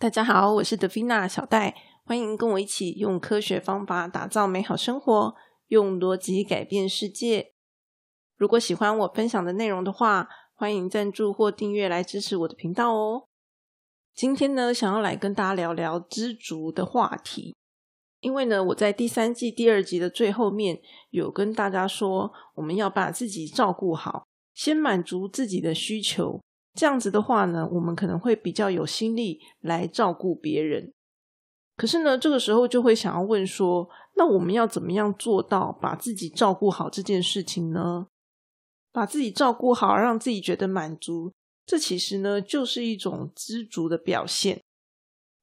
大家好，我是德菲娜小戴，欢迎跟我一起用科学方法打造美好生活，用逻辑改变世界。如果喜欢我分享的内容的话，欢迎赞助或订阅来支持我的频道哦。今天呢，想要来跟大家聊聊知足的话题，因为呢，我在第三季第二集的最后面有跟大家说，我们要把自己照顾好，先满足自己的需求。这样子的话呢，我们可能会比较有心力来照顾别人。可是呢，这个时候就会想要问说，那我们要怎么样做到把自己照顾好这件事情呢？把自己照顾好，让自己觉得满足，这其实呢就是一种知足的表现。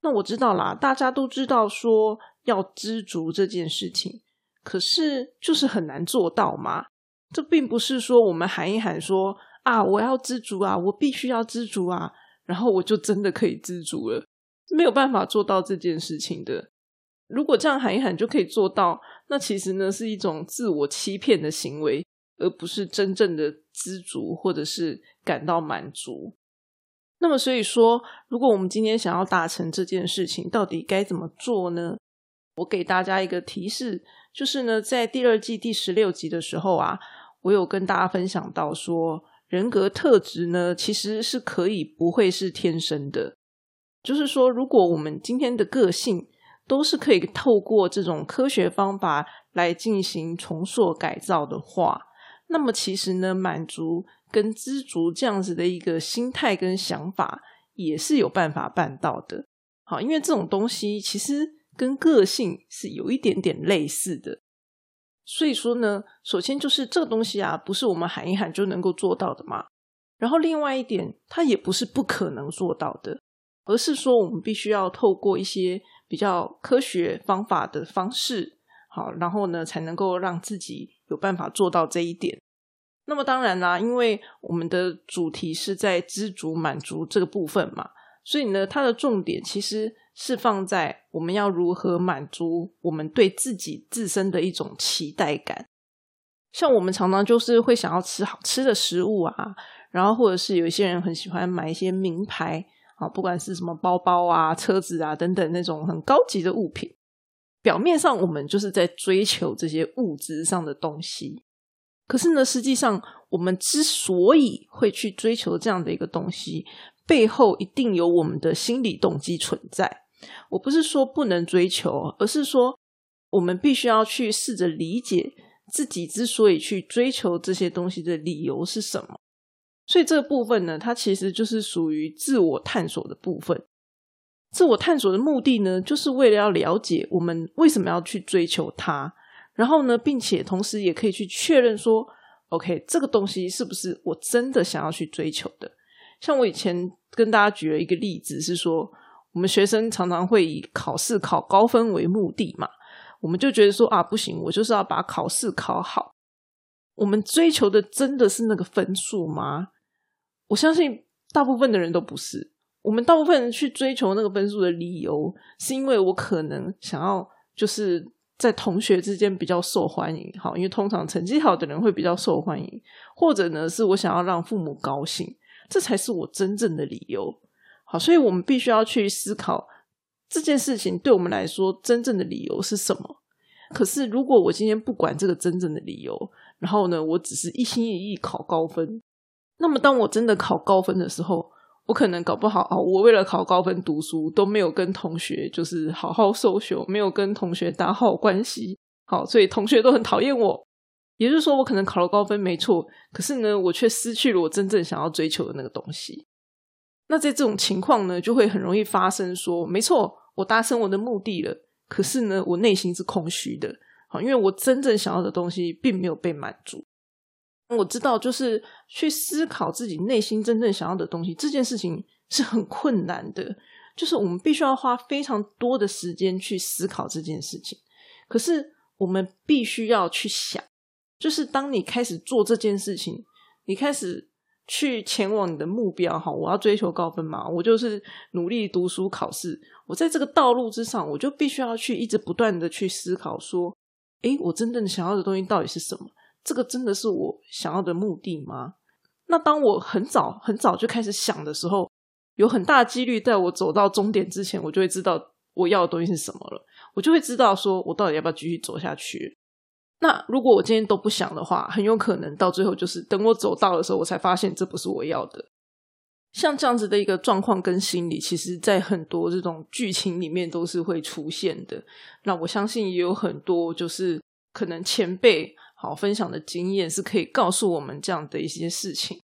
那我知道啦，大家都知道说要知足这件事情，可是就是很难做到嘛。这并不是说我们喊一喊说。啊！我要知足啊！我必须要知足啊！然后我就真的可以知足了，没有办法做到这件事情的。如果这样喊一喊就可以做到，那其实呢是一种自我欺骗的行为，而不是真正的知足或者是感到满足。那么，所以说，如果我们今天想要达成这件事情，到底该怎么做呢？我给大家一个提示，就是呢，在第二季第十六集的时候啊，我有跟大家分享到说。人格特质呢，其实是可以不会是天生的。就是说，如果我们今天的个性都是可以透过这种科学方法来进行重塑改造的话，那么其实呢，满足跟知足这样子的一个心态跟想法，也是有办法办到的。好，因为这种东西其实跟个性是有一点点类似的。所以说呢，首先就是这个东西啊，不是我们喊一喊就能够做到的嘛。然后另外一点，它也不是不可能做到的，而是说我们必须要透过一些比较科学方法的方式，好，然后呢才能够让自己有办法做到这一点。那么当然啦，因为我们的主题是在知足满足这个部分嘛，所以呢，它的重点其实。是放在我们要如何满足我们对自己自身的一种期待感，像我们常常就是会想要吃好吃的食物啊，然后或者是有一些人很喜欢买一些名牌啊，不管是什么包包啊、车子啊等等那种很高级的物品，表面上我们就是在追求这些物质上的东西，可是呢，实际上我们之所以会去追求这样的一个东西，背后一定有我们的心理动机存在。我不是说不能追求，而是说我们必须要去试着理解自己之所以去追求这些东西的理由是什么。所以这个部分呢，它其实就是属于自我探索的部分。自我探索的目的呢，就是为了要了解我们为什么要去追求它，然后呢，并且同时也可以去确认说，OK，这个东西是不是我真的想要去追求的？像我以前跟大家举了一个例子，是说。我们学生常常会以考试考高分为目的嘛，我们就觉得说啊，不行，我就是要把考试考好。我们追求的真的是那个分数吗？我相信大部分的人都不是。我们大部分人去追求那个分数的理由，是因为我可能想要就是在同学之间比较受欢迎，好，因为通常成绩好的人会比较受欢迎，或者呢是我想要让父母高兴，这才是我真正的理由。好，所以我们必须要去思考这件事情对我们来说真正的理由是什么。可是，如果我今天不管这个真正的理由，然后呢，我只是一心一意考高分，那么当我真的考高分的时候，我可能搞不好啊，我为了考高分读书都没有跟同学就是好好收学，没有跟同学打好关系，好，所以同学都很讨厌我。也就是说，我可能考了高分没错，可是呢，我却失去了我真正想要追求的那个东西。那在这种情况呢，就会很容易发生说，没错，我达成我的目的了，可是呢，我内心是空虚的，好，因为我真正想要的东西并没有被满足。我知道，就是去思考自己内心真正想要的东西，这件事情是很困难的，就是我们必须要花非常多的时间去思考这件事情。可是我们必须要去想，就是当你开始做这件事情，你开始。去前往你的目标，哈！我要追求高分嘛，我就是努力读书考试。我在这个道路之上，我就必须要去一直不断的去思考，说，诶，我真正想要的东西到底是什么？这个真的是我想要的目的吗？那当我很早很早就开始想的时候，有很大几率在我走到终点之前，我就会知道我要的东西是什么了，我就会知道说我到底要不要继续走下去。那如果我今天都不想的话，很有可能到最后就是等我走到的时候，我才发现这不是我要的。像这样子的一个状况跟心理，其实在很多这种剧情里面都是会出现的。那我相信也有很多就是可能前辈好分享的经验是可以告诉我们这样的一些事情。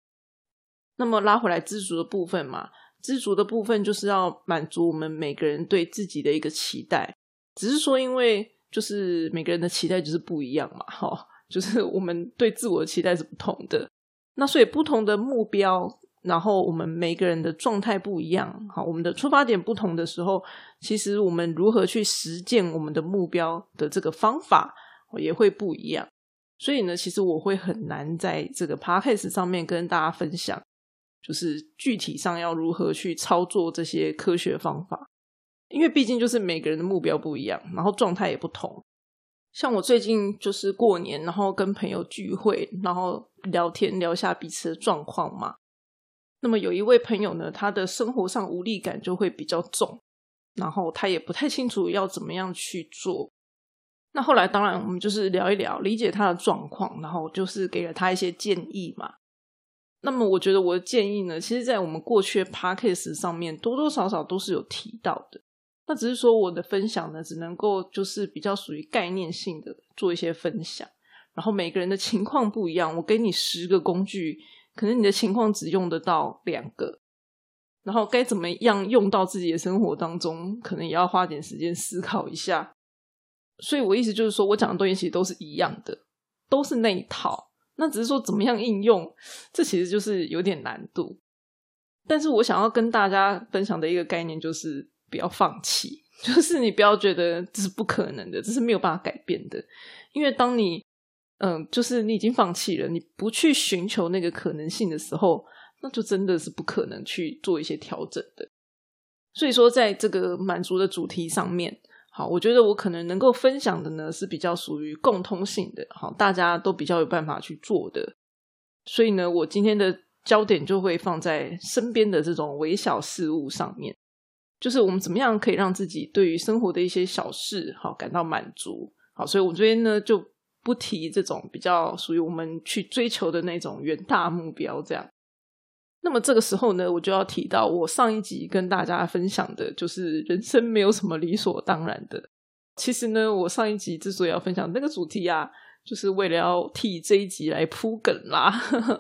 那么拉回来知足的部分嘛，知足的部分就是要满足我们每个人对自己的一个期待，只是说因为。就是每个人的期待就是不一样嘛，哈，就是我们对自我的期待是不同的。那所以不同的目标，然后我们每个人的状态不一样，好，我们的出发点不同的时候，其实我们如何去实践我们的目标的这个方法也会不一样。所以呢，其实我会很难在这个 podcast 上面跟大家分享，就是具体上要如何去操作这些科学方法。因为毕竟就是每个人的目标不一样，然后状态也不同。像我最近就是过年，然后跟朋友聚会，然后聊天聊下彼此的状况嘛。那么有一位朋友呢，他的生活上无力感就会比较重，然后他也不太清楚要怎么样去做。那后来当然我们就是聊一聊，理解他的状况，然后就是给了他一些建议嘛。那么我觉得我的建议呢，其实在我们过去的 p a c k a g e 上面多多少少都是有提到的。那只是说我的分享呢，只能够就是比较属于概念性的做一些分享，然后每个人的情况不一样，我给你十个工具，可能你的情况只用得到两个，然后该怎么样用到自己的生活当中，可能也要花点时间思考一下。所以我意思就是说，我讲的东西其实都是一样的，都是那一套，那只是说怎么样应用，这其实就是有点难度。但是我想要跟大家分享的一个概念就是。不要放弃，就是你不要觉得这是不可能的，这是没有办法改变的。因为当你，嗯，就是你已经放弃了，你不去寻求那个可能性的时候，那就真的是不可能去做一些调整的。所以说，在这个满足的主题上面，好，我觉得我可能能够分享的呢是比较属于共通性的，好，大家都比较有办法去做的。所以呢，我今天的焦点就会放在身边的这种微小事物上面。就是我们怎么样可以让自己对于生活的一些小事好感到满足好，所以我这边呢就不提这种比较属于我们去追求的那种远大目标这样。那么这个时候呢，我就要提到我上一集跟大家分享的，就是人生没有什么理所当然的。其实呢，我上一集之所以要分享那个主题啊，就是为了要替这一集来铺梗啦。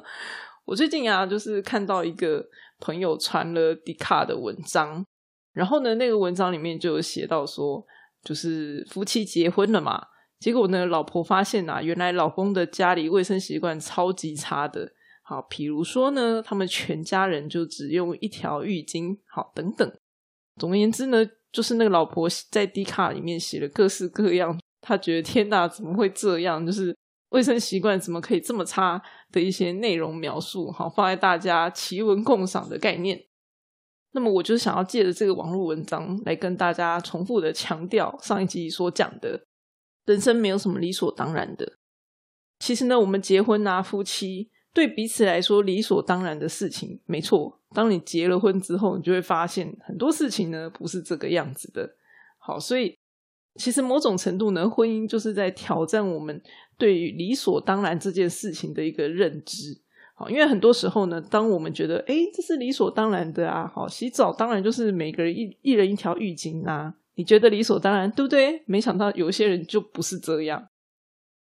我最近啊，就是看到一个朋友传了迪卡的文章。然后呢，那个文章里面就有写到说，就是夫妻结婚了嘛，结果呢，老婆发现啊，原来老公的家里卫生习惯超级差的。好，比如说呢，他们全家人就只用一条浴巾，好，等等。总而言之呢，就是那个老婆在 D 卡里面写了各式各样，她觉得天哪，怎么会这样？就是卫生习惯怎么可以这么差的一些内容描述，好，放在大家奇闻共赏的概念。那么，我就是想要借着这个网络文章来跟大家重复的强调上一集所讲的，人生没有什么理所当然的。其实呢，我们结婚啊，夫妻对彼此来说理所当然的事情，没错。当你结了婚之后，你就会发现很多事情呢不是这个样子的。好，所以其实某种程度呢，婚姻就是在挑战我们对于理所当然这件事情的一个认知。因为很多时候呢，当我们觉得哎，这是理所当然的啊，好洗澡当然就是每个人一一人一条浴巾啊，你觉得理所当然，对不对？没想到有些人就不是这样。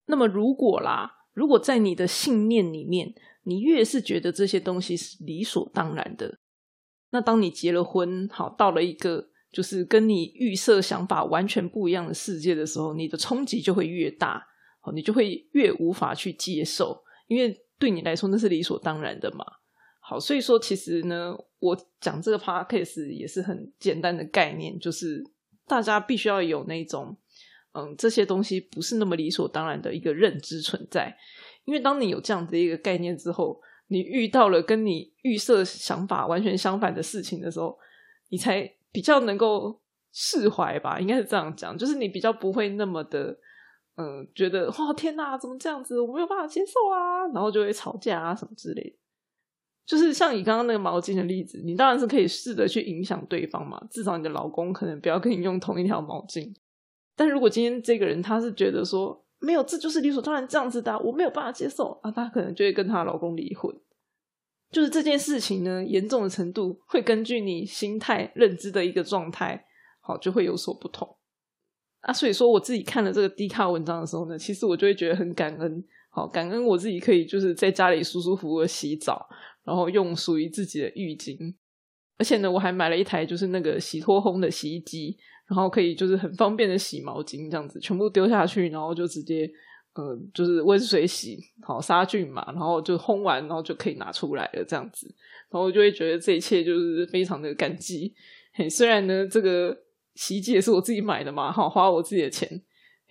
那么如果啦，如果在你的信念里面，你越是觉得这些东西是理所当然的，那当你结了婚，好到了一个就是跟你预设想法完全不一样的世界的时候，你的冲击就会越大，好，你就会越无法去接受，因为。对你来说那是理所当然的嘛？好，所以说其实呢，我讲这个 podcast 也是很简单的概念，就是大家必须要有那种嗯这些东西不是那么理所当然的一个认知存在。因为当你有这样的一个概念之后，你遇到了跟你预设想法完全相反的事情的时候，你才比较能够释怀吧？应该是这样讲，就是你比较不会那么的。嗯，觉得哇天哪，怎么这样子？我没有办法接受啊，然后就会吵架啊什么之类的。就是像你刚刚那个毛巾的例子，你当然是可以试着去影响对方嘛，至少你的老公可能不要跟你用同一条毛巾。但如果今天这个人他是觉得说没有，这就是理所当然这样子的，我没有办法接受啊，他可能就会跟他老公离婚。就是这件事情呢，严重的程度会根据你心态认知的一个状态，好就会有所不同啊。所以说，我自己看了这个低卡文章的时候呢，其实我就会觉得很感恩，好感恩我自己可以就是在家里舒舒服服的洗澡。然后用属于自己的浴巾，而且呢，我还买了一台就是那个洗脱烘的洗衣机，然后可以就是很方便的洗毛巾，这样子全部丢下去，然后就直接呃就是温水洗，好杀菌嘛，然后就烘完，然后就可以拿出来了，这样子，然后就会觉得这一切就是非常的感激。嘿，虽然呢这个洗衣机也是我自己买的嘛，好花我自己的钱，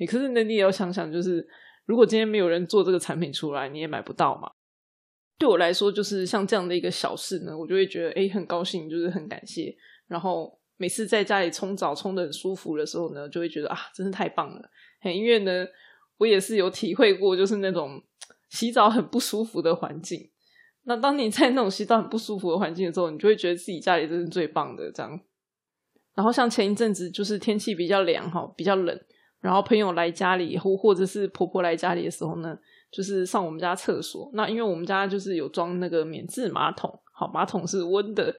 可是呢你也要想想，就是如果今天没有人做这个产品出来，你也买不到嘛。对我来说，就是像这样的一个小事呢，我就会觉得哎，很高兴，就是很感谢。然后每次在家里冲澡冲的很舒服的时候呢，就会觉得啊，真是太棒了。因为呢，我也是有体会过，就是那种洗澡很不舒服的环境。那当你在那种洗澡很不舒服的环境的时候，你就会觉得自己家里真是最棒的这样。然后像前一阵子，就是天气比较凉哈，比较冷，然后朋友来家里，或或者是婆婆来家里的时候呢。就是上我们家厕所，那因为我们家就是有装那个免治马桶，好，马桶是温的，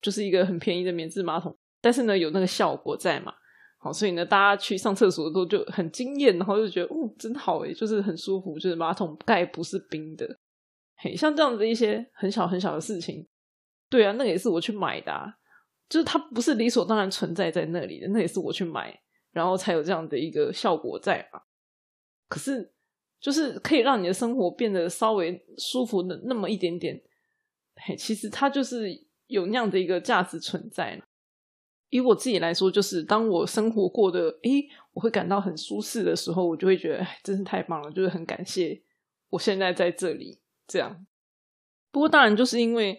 就是一个很便宜的免治马桶，但是呢有那个效果在嘛，好，所以呢大家去上厕所的时候就很惊艳，然后就觉得哦真好诶，就是很舒服，就是马桶盖不是冰的，嘿，像这样子一些很小很小的事情，对啊，那个也是我去买的，啊，就是它不是理所当然存在在那里的，那也是我去买，然后才有这样的一个效果在嘛，可是。就是可以让你的生活变得稍微舒服的那么一点点，嘿，其实它就是有那样的一个价值存在。以我自己来说，就是当我生活过得诶，我会感到很舒适的时候，我就会觉得，真是太棒了，就是很感谢我现在在这里这样。不过当然，就是因为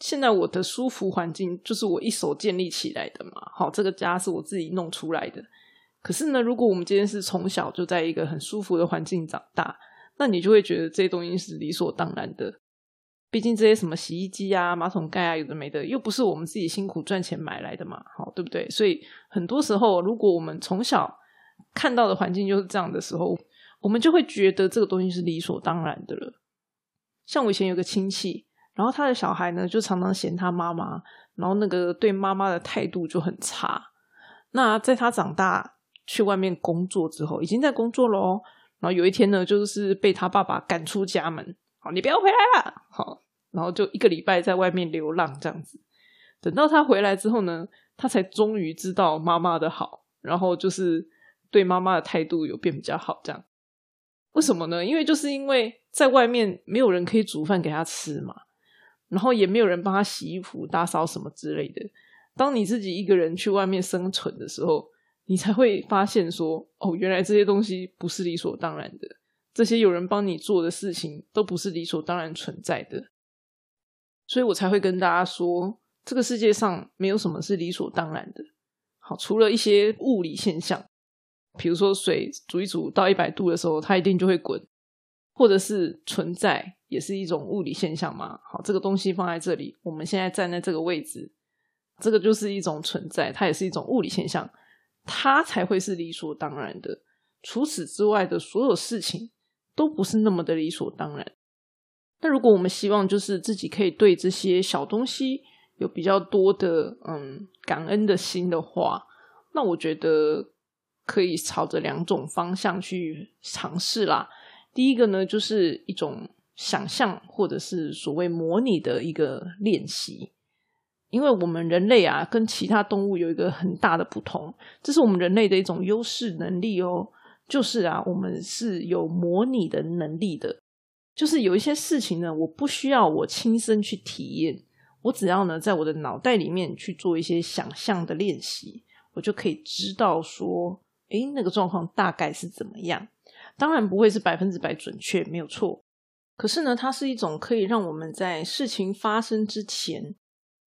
现在我的舒服环境就是我一手建立起来的嘛，好，这个家是我自己弄出来的。可是呢，如果我们今天是从小就在一个很舒服的环境长大，那你就会觉得这些东西是理所当然的。毕竟这些什么洗衣机啊、马桶盖啊，有的没的，又不是我们自己辛苦赚钱买来的嘛，好对不对？所以很多时候，如果我们从小看到的环境就是这样的时候，我们就会觉得这个东西是理所当然的了。像我以前有个亲戚，然后他的小孩呢，就常常嫌他妈妈，然后那个对妈妈的态度就很差。那在他长大。去外面工作之后，已经在工作咯。然后有一天呢，就是被他爸爸赶出家门，好，你不要回来了，好。然后就一个礼拜在外面流浪这样子。等到他回来之后呢，他才终于知道妈妈的好，然后就是对妈妈的态度有变比较好。这样为什么呢？因为就是因为在外面没有人可以煮饭给他吃嘛，然后也没有人帮他洗衣服、打扫什么之类的。当你自己一个人去外面生存的时候。你才会发现说，哦，原来这些东西不是理所当然的，这些有人帮你做的事情都不是理所当然存在的，所以我才会跟大家说，这个世界上没有什么是理所当然的。好，除了一些物理现象，比如说水煮一煮到一百度的时候，它一定就会滚，或者是存在也是一种物理现象嘛。好，这个东西放在这里，我们现在站在这个位置，这个就是一种存在，它也是一种物理现象。它才会是理所当然的。除此之外的所有事情都不是那么的理所当然。那如果我们希望就是自己可以对这些小东西有比较多的嗯感恩的心的话，那我觉得可以朝着两种方向去尝试啦。第一个呢，就是一种想象或者是所谓模拟的一个练习。因为我们人类啊，跟其他动物有一个很大的不同，这是我们人类的一种优势能力哦。就是啊，我们是有模拟的能力的。就是有一些事情呢，我不需要我亲身去体验，我只要呢，在我的脑袋里面去做一些想象的练习，我就可以知道说，诶，那个状况大概是怎么样。当然不会是百分之百准确，没有错。可是呢，它是一种可以让我们在事情发生之前。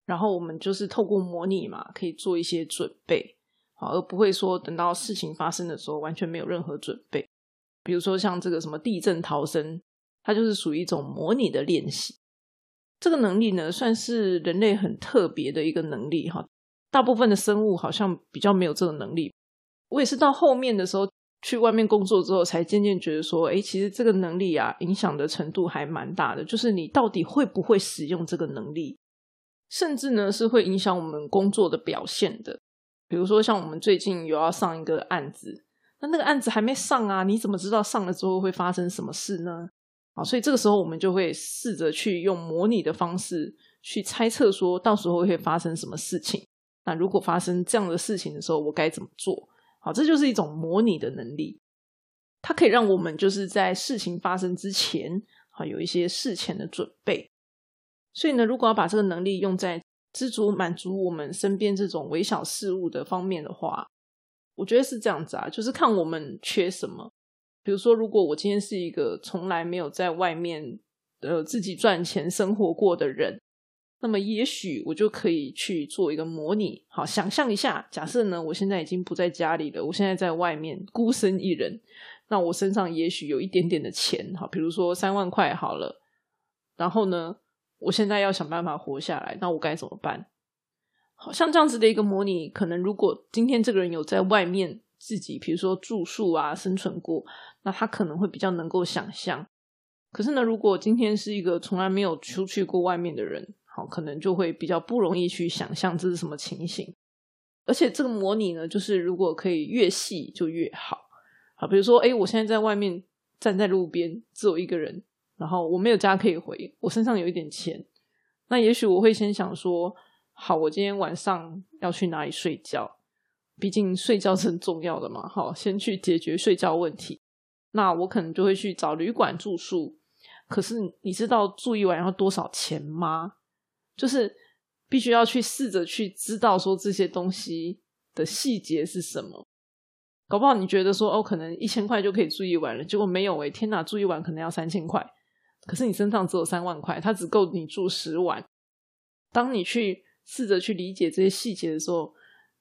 然后我们就是透过模拟嘛，可以做一些准备，好，而不会说等到事情发生的时候完全没有任何准备。比如说像这个什么地震逃生，它就是属于一种模拟的练习。这个能力呢，算是人类很特别的一个能力哈。大部分的生物好像比较没有这个能力。我也是到后面的时候去外面工作之后，才渐渐觉得说，哎，其实这个能力啊，影响的程度还蛮大的。就是你到底会不会使用这个能力，甚至呢是会影响我们工作的表现的。比如说，像我们最近有要上一个案子，那那个案子还没上啊，你怎么知道上了之后会发生什么事呢？啊，所以这个时候我们就会试着去用模拟的方式去猜测，说到时候会发生什么事情。那如果发生这样的事情的时候，我该怎么做？好，这就是一种模拟的能力，它可以让我们就是在事情发生之前，好有一些事前的准备。所以呢，如果要把这个能力用在知足满足我们身边这种微小事物的方面的话，我觉得是这样子啊，就是看我们缺什么。比如说，如果我今天是一个从来没有在外面呃自己赚钱生活过的人。那么，也许我就可以去做一个模拟。好，想象一下，假设呢，我现在已经不在家里了，我现在在外面孤身一人。那我身上也许有一点点的钱，好，比如说三万块好了。然后呢，我现在要想办法活下来，那我该怎么办？好像这样子的一个模拟，可能如果今天这个人有在外面自己，比如说住宿啊，生存过，那他可能会比较能够想象。可是呢，如果今天是一个从来没有出去过外面的人，好，可能就会比较不容易去想象这是什么情形，而且这个模拟呢，就是如果可以越细就越好。好，比如说，哎，我现在在外面站在路边，只有一个人，然后我没有家可以回，我身上有一点钱，那也许我会先想说，好，我今天晚上要去哪里睡觉？毕竟睡觉是很重要的嘛。好，先去解决睡觉问题。那我可能就会去找旅馆住宿。可是你知道住一晚要多少钱吗？就是必须要去试着去知道说这些东西的细节是什么，搞不好你觉得说哦，可能一千块就可以住一晚了，结果没有诶，天哪，住一晚可能要三千块，可是你身上只有三万块，它只够你住十晚。当你去试着去理解这些细节的时候，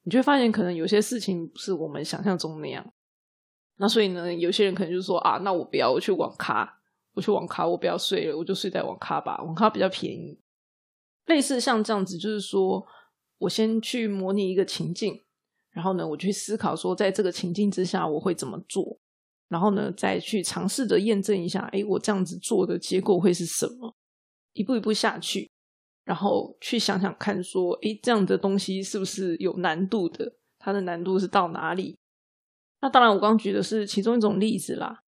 你就会发现可能有些事情不是我们想象中那样。那所以呢，有些人可能就说啊，那我不要，我去网咖，我去网咖，我不要睡了，我就睡在网咖吧，网咖比较便宜。类似像这样子，就是说我先去模拟一个情境，然后呢，我去思考说，在这个情境之下我会怎么做，然后呢，再去尝试着验证一下，哎，我这样子做的结果会是什么？一步一步下去，然后去想想看，说，哎，这样的东西是不是有难度的？它的难度是到哪里？那当然，我刚举的是其中一种例子啦，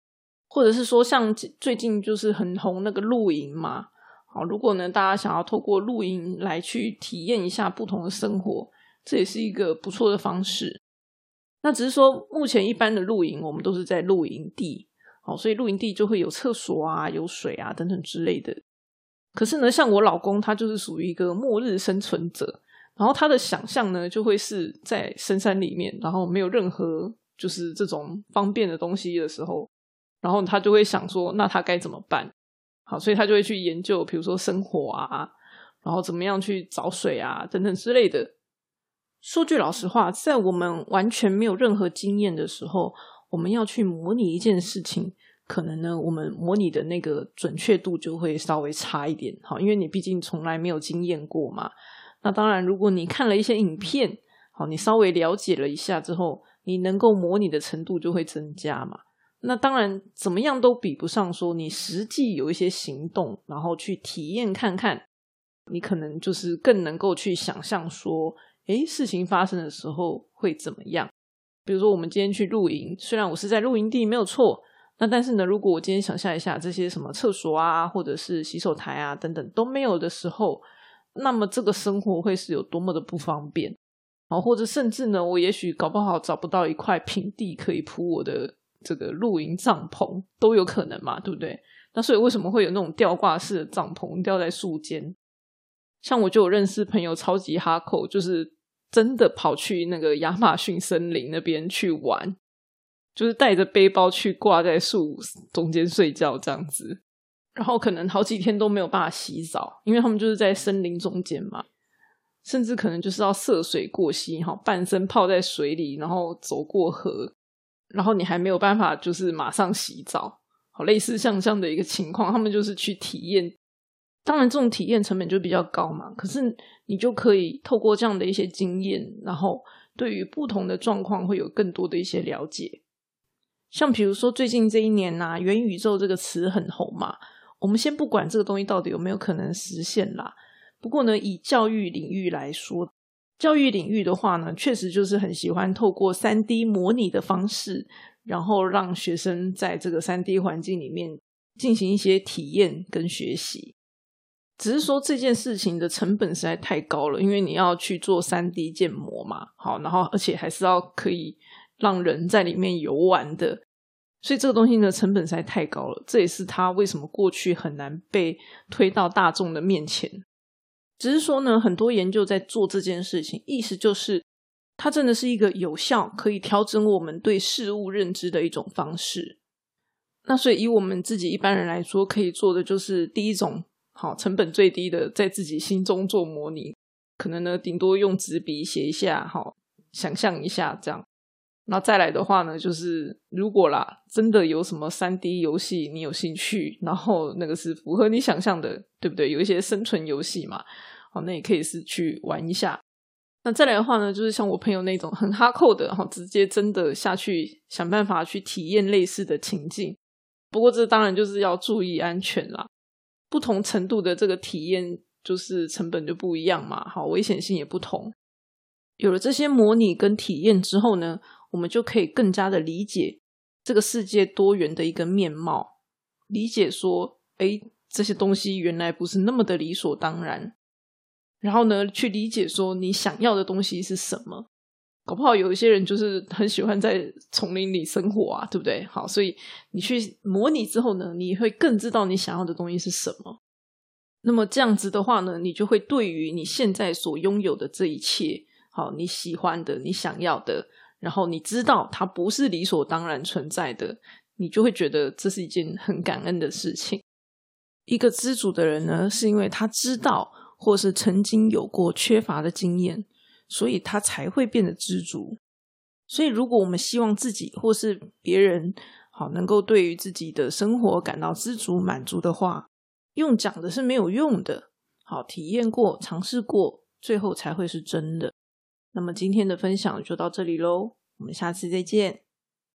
或者是说，像最近就是很红那个露营嘛。好，如果呢，大家想要透过露营来去体验一下不同的生活，这也是一个不错的方式。那只是说，目前一般的露营，我们都是在露营地，好，所以露营地就会有厕所啊、有水啊等等之类的。可是呢，像我老公，他就是属于一个末日生存者，然后他的想象呢，就会是在深山里面，然后没有任何就是这种方便的东西的时候，然后他就会想说，那他该怎么办？好，所以他就会去研究，比如说生火啊，然后怎么样去找水啊，等等之类的。说句老实话，在我们完全没有任何经验的时候，我们要去模拟一件事情，可能呢，我们模拟的那个准确度就会稍微差一点。好，因为你毕竟从来没有经验过嘛。那当然，如果你看了一些影片，好，你稍微了解了一下之后，你能够模拟的程度就会增加嘛。那当然，怎么样都比不上说你实际有一些行动，然后去体验看看，你可能就是更能够去想象说，诶，事情发生的时候会怎么样？比如说，我们今天去露营，虽然我是在露营地没有错，那但是呢，如果我今天想象一下这些什么厕所啊，或者是洗手台啊等等都没有的时候，那么这个生活会是有多么的不方便？哦，或者甚至呢，我也许搞不好找不到一块平地可以铺我的。这个露营帐篷都有可能嘛，对不对？那所以为什么会有那种吊挂式的帐篷吊在树间？像我就有认识朋友，超级哈口，就是真的跑去那个亚马逊森林那边去玩，就是带着背包去挂在树中间睡觉这样子，然后可能好几天都没有办法洗澡，因为他们就是在森林中间嘛，甚至可能就是要涉水过溪，哈，半身泡在水里，然后走过河。然后你还没有办法，就是马上洗澡，好类似像这样的一个情况，他们就是去体验当然，这种体验成本就比较高嘛。可是你就可以透过这样的一些经验，然后对于不同的状况会有更多的一些了解。像比如说最近这一年呐，元宇宙这个词很红嘛。我们先不管这个东西到底有没有可能实现啦。不过呢，以教育领域来说，教育领域的话呢，确实就是很喜欢透过三 D 模拟的方式，然后让学生在这个三 D 环境里面进行一些体验跟学习。只是说这件事情的成本实在太高了，因为你要去做三 D 建模嘛，好，然后而且还是要可以让人在里面游玩的。所以这个东西的成本实在太高了，这也是它为什么过去很难被推到大众的面前。只是说呢，很多研究在做这件事情，意思就是它真的是一个有效可以调整我们对事物认知的一种方式。那所以以我们自己一般人来说，可以做的就是第一种，好成本最低的，在自己心中做模拟，可能呢顶多用纸笔写一下，好想象一下这样。那再来的话呢，就是如果啦，真的有什么三 D 游戏你有兴趣，然后那个是符合你想象的，对不对？有一些生存游戏嘛，好，那也可以是去玩一下。那再来的话呢，就是像我朋友那种很哈扣的，然后直接真的下去想办法去体验类似的情境。不过这当然就是要注意安全啦，不同程度的这个体验就是成本就不一样嘛，好，危险性也不同。有了这些模拟跟体验之后呢？我们就可以更加的理解这个世界多元的一个面貌，理解说，哎，这些东西原来不是那么的理所当然。然后呢，去理解说你想要的东西是什么。搞不好有一些人就是很喜欢在丛林里生活啊，对不对？好，所以你去模拟之后呢，你会更知道你想要的东西是什么。那么这样子的话呢，你就会对于你现在所拥有的这一切，好，你喜欢的，你想要的。然后你知道它不是理所当然存在的，你就会觉得这是一件很感恩的事情。一个知足的人呢，是因为他知道或是曾经有过缺乏的经验，所以他才会变得知足。所以，如果我们希望自己或是别人好能够对于自己的生活感到知足满足的话，用讲的是没有用的。好，体验过、尝试过，最后才会是真的。那么今天的分享就到这里喽，我们下次再见。